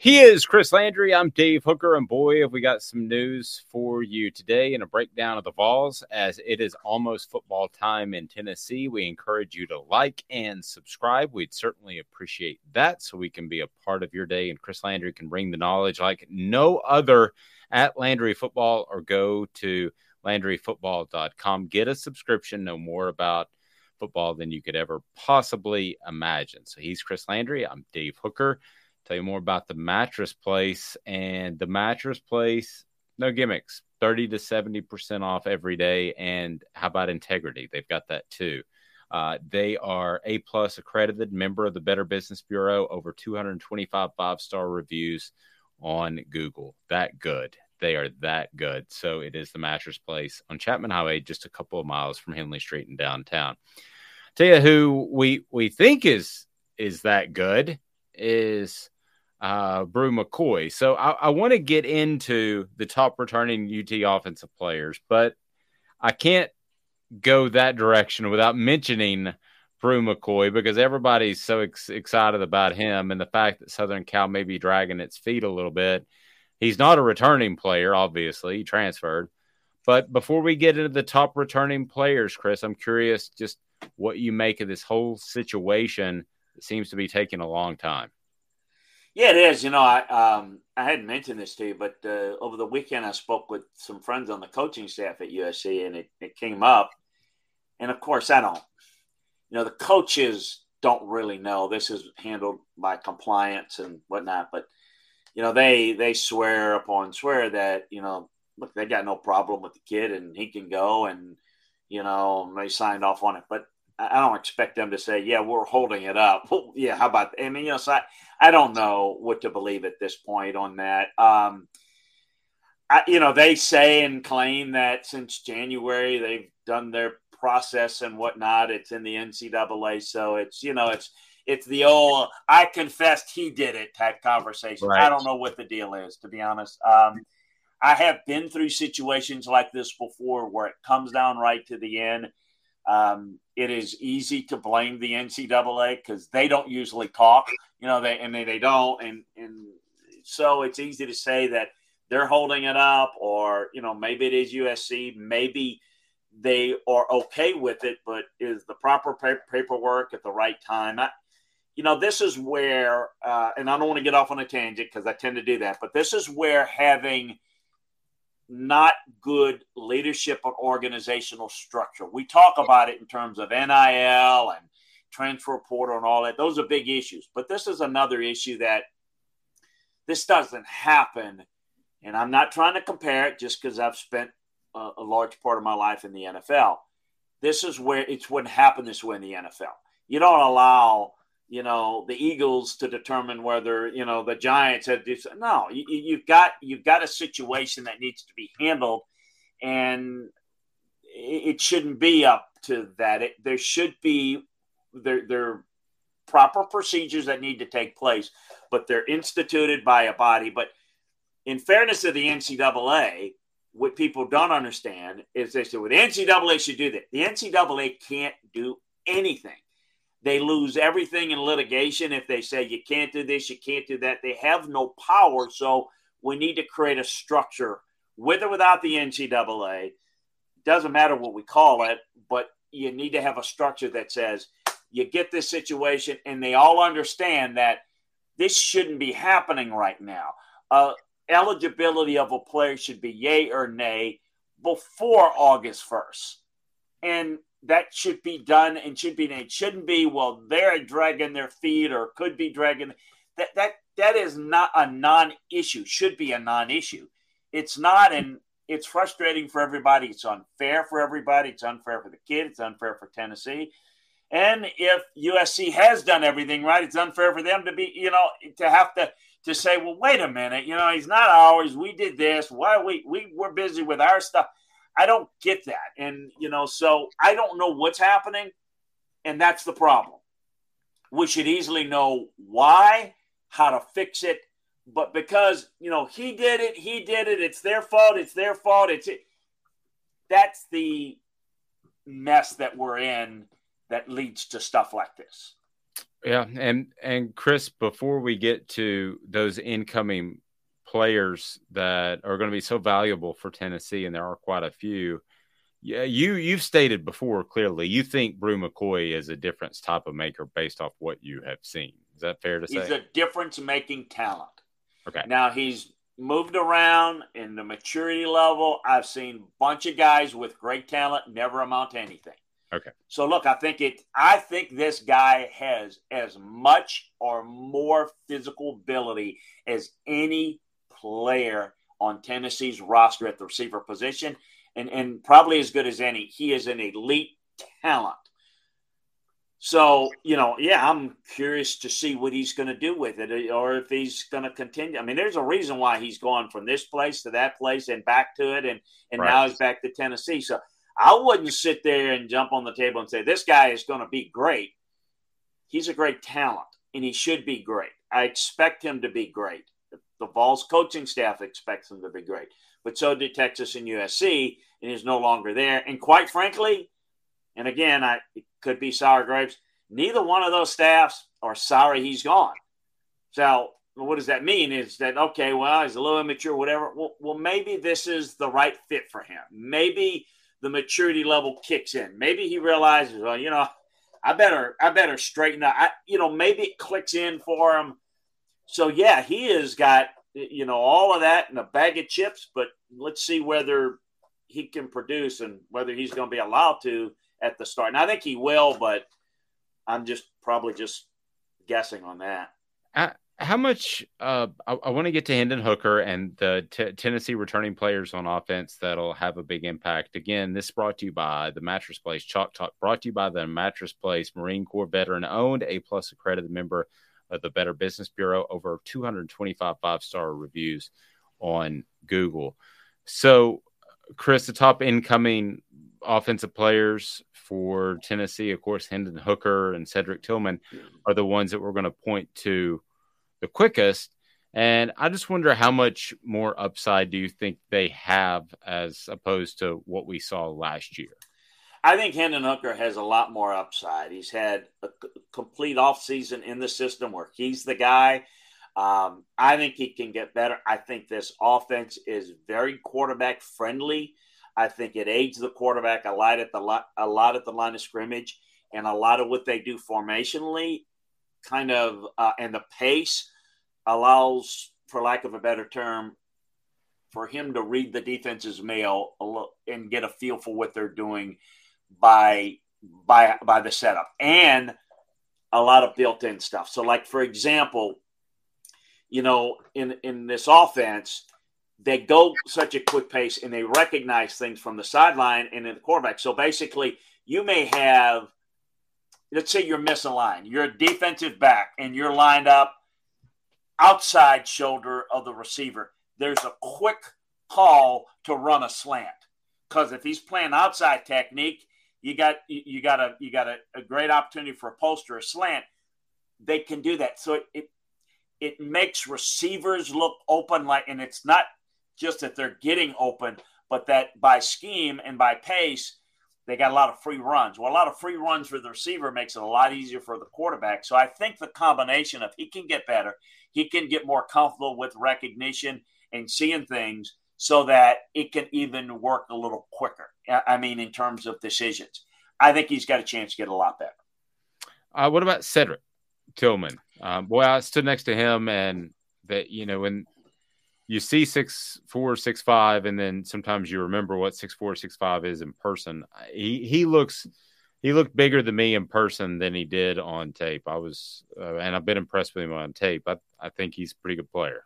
He is Chris Landry. I'm Dave Hooker, and boy, have we got some news for you today and a breakdown of the Vols as it is almost football time in Tennessee. We encourage you to like and subscribe. We'd certainly appreciate that so we can be a part of your day and Chris Landry can bring the knowledge like no other at Landry Football or go to LandryFootball.com. Get a subscription, know more about football than you could ever possibly imagine. So he's Chris Landry. I'm Dave Hooker tell you more about the mattress place and the mattress place no gimmicks 30 to 70% off every day and how about integrity? They've got that too. Uh, they are a plus accredited member of the better business bureau over 225 five star reviews on google. That good. They are that good. So it is the mattress place on chapman highway just a couple of miles from henley street in downtown. Tell you who we we think is is that good is uh, Bru McCoy. So I, I want to get into the top returning UT offensive players, but I can't go that direction without mentioning Bru McCoy because everybody's so ex- excited about him and the fact that Southern Cal may be dragging its feet a little bit. He's not a returning player, obviously, he transferred. But before we get into the top returning players, Chris, I'm curious just what you make of this whole situation that seems to be taking a long time. Yeah, it is. You know, I um, I hadn't mentioned this to you, but uh, over the weekend I spoke with some friends on the coaching staff at USC, and it, it came up. And of course, I don't. You know, the coaches don't really know. This is handled by compliance and whatnot, but you know, they they swear upon swear that you know, look, they got no problem with the kid, and he can go, and you know, they signed off on it. But I don't expect them to say, "Yeah, we're holding it up." Well, yeah, how about? I mean, you know, so I, I don't know what to believe at this point on that. Um, I, you know, they say and claim that since January they've done their process and whatnot. It's in the NCAA, so it's you know, it's it's the old "I confessed he did it" type conversation. Right. I don't know what the deal is, to be honest. Um, I have been through situations like this before where it comes down right to the end um, it is easy to blame the NCAA because they don't usually talk, you know, they and they, they don't, and and so it's easy to say that they're holding it up, or you know, maybe it is USC, maybe they are okay with it, but is the proper paperwork at the right time? I, you know, this is where, uh, and I don't want to get off on a tangent because I tend to do that, but this is where having not good leadership or organizational structure. We talk about it in terms of NIL and transfer portal and all that. Those are big issues. But this is another issue that this doesn't happen. And I'm not trying to compare it just because I've spent a, a, large part of my life in the NFL. This is where it's wouldn't happen this way in the NFL. You don't allow, you know, the Eagles to determine whether, you know, the Giants have this. No, you, you've got you've got a situation that needs to be handled, and it shouldn't be up to that. It, there should be there there proper procedures that need to take place, but they're instituted by a body. But in fairness to the NCAA, what people don't understand is they say, well, the NCAA should do that. The NCAA can't do anything. They lose everything in litigation if they say you can't do this, you can't do that. They have no power. So we need to create a structure with or without the NCAA. Doesn't matter what we call it, but you need to have a structure that says you get this situation and they all understand that this shouldn't be happening right now. Uh, eligibility of a player should be yay or nay before August 1st. And that should be done and should be it shouldn't be well they're dragging their feet or could be dragging that that that is not a non-issue should be a non-issue it's not and it's frustrating for everybody it's unfair for everybody it's unfair for the kid it's unfair for tennessee and if USC has done everything right, it's unfair for them to be, you know, to have to to say, well, wait a minute, you know, he's not ours. We did this. Why we we we're busy with our stuff. I don't get that, and you know, so I don't know what's happening, and that's the problem. We should easily know why, how to fix it, but because you know he did it, he did it. It's their fault. It's their fault. It's it. That's the mess that we're in that leads to stuff like this. Yeah, and and Chris, before we get to those incoming players that are going to be so valuable for Tennessee, and there are quite a few. Yeah, you you've stated before clearly you think Bru McCoy is a difference type of maker based off what you have seen. Is that fair to say? He's a difference making talent. Okay. Now he's moved around in the maturity level. I've seen a bunch of guys with great talent never amount to anything. Okay. So look, I think it. I think this guy has as much or more physical ability as any player on Tennessee's roster at the receiver position, and and probably as good as any. He is an elite talent. So you know, yeah, I'm curious to see what he's going to do with it, or if he's going to continue. I mean, there's a reason why he's gone from this place to that place and back to it, and and right. now he's back to Tennessee. So I wouldn't sit there and jump on the table and say, this guy is going to be great. He's a great talent and he should be great. I expect him to be great. The Vols coaching staff expects him to be great. But so did Texas and USC, and he's no longer there. And quite frankly, and again, I, it could be sour grapes, neither one of those staffs are sorry he's gone. So what does that mean? Is that okay? Well, he's a little immature, whatever. Well, well, maybe this is the right fit for him. Maybe the maturity level kicks in. Maybe he realizes, well, you know, I better I better straighten up. I, you know, maybe it clicks in for him. So yeah, he has got you know all of that in a bag of chips. But let's see whether he can produce and whether he's going to be allowed to at the start. And I think he will, but I'm just probably just guessing on that. I, how much uh, I, I want to get to Hendon Hooker and the t- Tennessee returning players on offense that'll have a big impact. Again, this brought to you by the Mattress Place Chalk Talk, brought to you by the Mattress Place Marine Corps veteran owned, A plus accredited member of the Better Business Bureau, over 225 five star reviews on Google. So, Chris, the top incoming offensive players for Tennessee, of course, Hendon Hooker and Cedric Tillman are the ones that we're going to point to the quickest. And I just wonder how much more upside do you think they have as opposed to what we saw last year? I think Hendon Hooker has a lot more upside. He's had a complete offseason in the system where he's the guy. Um, I think he can get better. I think this offense is very quarterback friendly. I think it aids the quarterback a lot at the a lot at the line of scrimmage, and a lot of what they do formationally kind of uh, and the pace allows, for lack of a better term, for him to read the defense's mail and get a feel for what they're doing by by by the setup. And a lot of built-in stuff. So, like for example, you know, in in this offense, they go such a quick pace and they recognize things from the sideline and in the quarterback. So basically, you may have, let's say you're missing line, you're a defensive back and you're lined up outside shoulder of the receiver. There's a quick call to run a slant because if he's playing outside technique, you got you got a you got a, a great opportunity for a post or a slant. They can do that, so it, it it makes receivers look open like, and it's not just that they're getting open, but that by scheme and by pace, they got a lot of free runs. Well, a lot of free runs for the receiver makes it a lot easier for the quarterback. So I think the combination of he can get better, he can get more comfortable with recognition and seeing things so that it can even work a little quicker. I mean, in terms of decisions, I think he's got a chance to get a lot better. Uh, what about Cedric Tillman? Um, boy, I stood next to him, and that you know when you see six four, six five, and then sometimes you remember what six four, six five is in person. He he looks he looked bigger than me in person than he did on tape. I was, uh, and I've been impressed with him on tape. I I think he's a pretty good player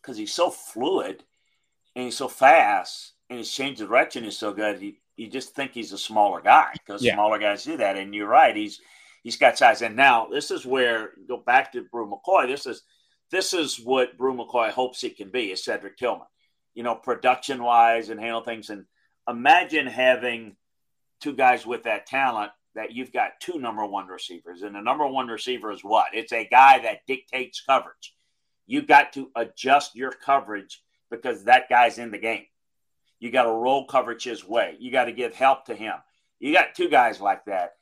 because he's so fluid and he's so fast and his change of direction is so good. You, you just think he's a smaller guy because yeah. smaller guys do that. And you're right. He's, he's got size. And now this is where go back to Bru McCoy. This is, this is what Bru McCoy hopes he can be is Cedric Tillman, you know, production wise and handle things. And imagine having two guys with that talent that you've got two number one receivers. And the number one receiver is what? It's a guy that dictates coverage You've got to adjust your coverage because that guy's in the game. You got to roll coverage his way. You got to give help to him. You got two guys like that.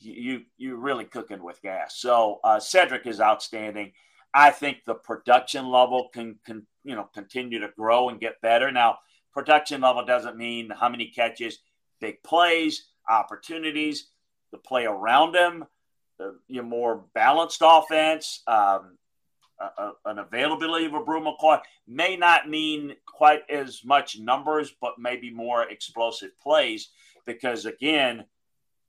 You you really cooking with gas. So uh, Cedric is outstanding. I think the production level can, can you know continue to grow and get better. Now, production level doesn't mean how many catches, big plays, opportunities, the play around him, the you know, more balanced offense. Um, uh, an availability of a Bru McCoy may not mean quite as much numbers, but maybe more explosive plays. Because again,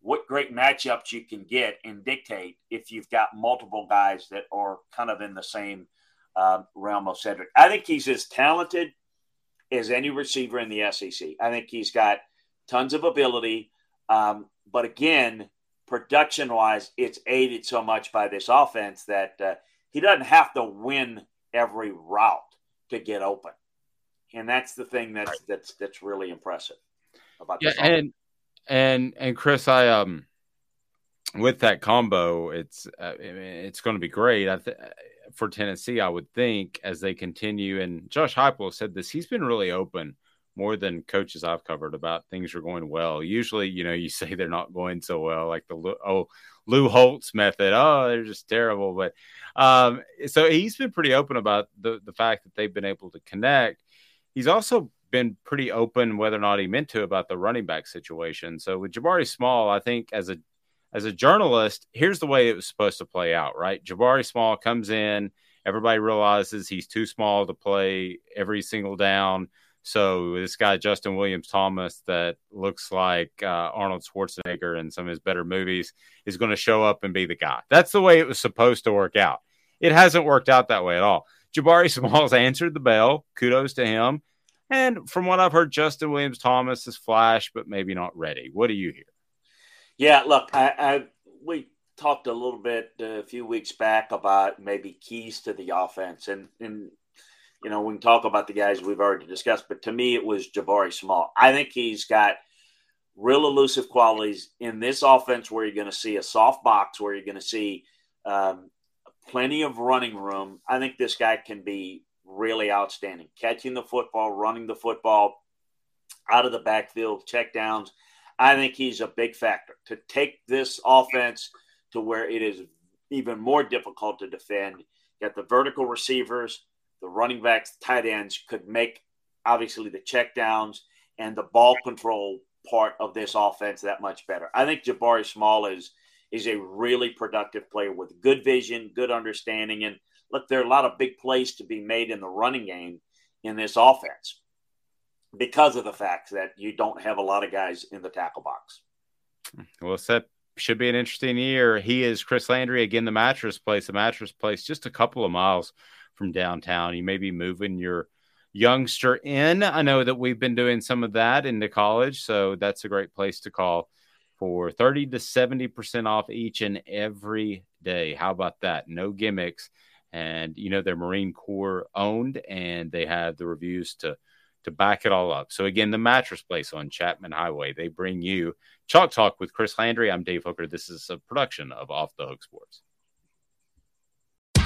what great matchups you can get and dictate if you've got multiple guys that are kind of in the same um, realm of Cedric. I think he's as talented as any receiver in the SEC. I think he's got tons of ability. Um, but again, production wise, it's aided so much by this offense that uh, he doesn't have to win every route to get open, and that's the thing that's right. that's that's really impressive about yeah, and and and Chris, I um with that combo, it's uh, I mean, it's going to be great. I th- for Tennessee, I would think as they continue. And Josh Heupel said this; he's been really open more than coaches I've covered about things are going well. Usually, you know, you say they're not going so well, like the oh Lou Holtz method. Oh, they're just terrible. But um, so he's been pretty open about the, the fact that they've been able to connect. He's also been pretty open whether or not he meant to about the running back situation. So with Jabari Small, I think as a as a journalist, here's the way it was supposed to play out, right? Jabari Small comes in, everybody realizes he's too small to play every single down. So this guy Justin Williams Thomas that looks like uh, Arnold Schwarzenegger in some of his better movies is going to show up and be the guy. That's the way it was supposed to work out. It hasn't worked out that way at all. Jabari Smalls answered the bell. Kudos to him. And from what I've heard, Justin Williams Thomas is flash, but maybe not ready. What do you hear? Yeah, look, I, I we talked a little bit a few weeks back about maybe keys to the offense, and and you know we can talk about the guys we've already discussed, but to me it was Jabari Small. I think he's got real elusive qualities in this offense where you're going to see a soft box, where you're going to see um, plenty of running room. I think this guy can be really outstanding. Catching the football, running the football out of the backfield, check downs. I think he's a big factor to take this offense to where it is even more difficult to defend. Get the vertical receivers, the running backs, tight ends could make obviously the check downs and the ball control part of this offense that much better. I think Jabari Small is is a really productive player with good vision, good understanding. And look, there are a lot of big plays to be made in the running game in this offense because of the fact that you don't have a lot of guys in the tackle box. Well, set should be an interesting year. He is Chris Landry again, the mattress place, the mattress place, just a couple of miles from downtown. You may be moving your youngster in. I know that we've been doing some of that into college, so that's a great place to call for 30 to 70% off each and every day. How about that? No gimmicks. And you know they're Marine Corps owned and they have the reviews to to back it all up. So again, the mattress place on Chapman Highway, they bring you Chalk Talk with Chris Landry. I'm Dave Hooker. This is a production of Off the Hook Sports.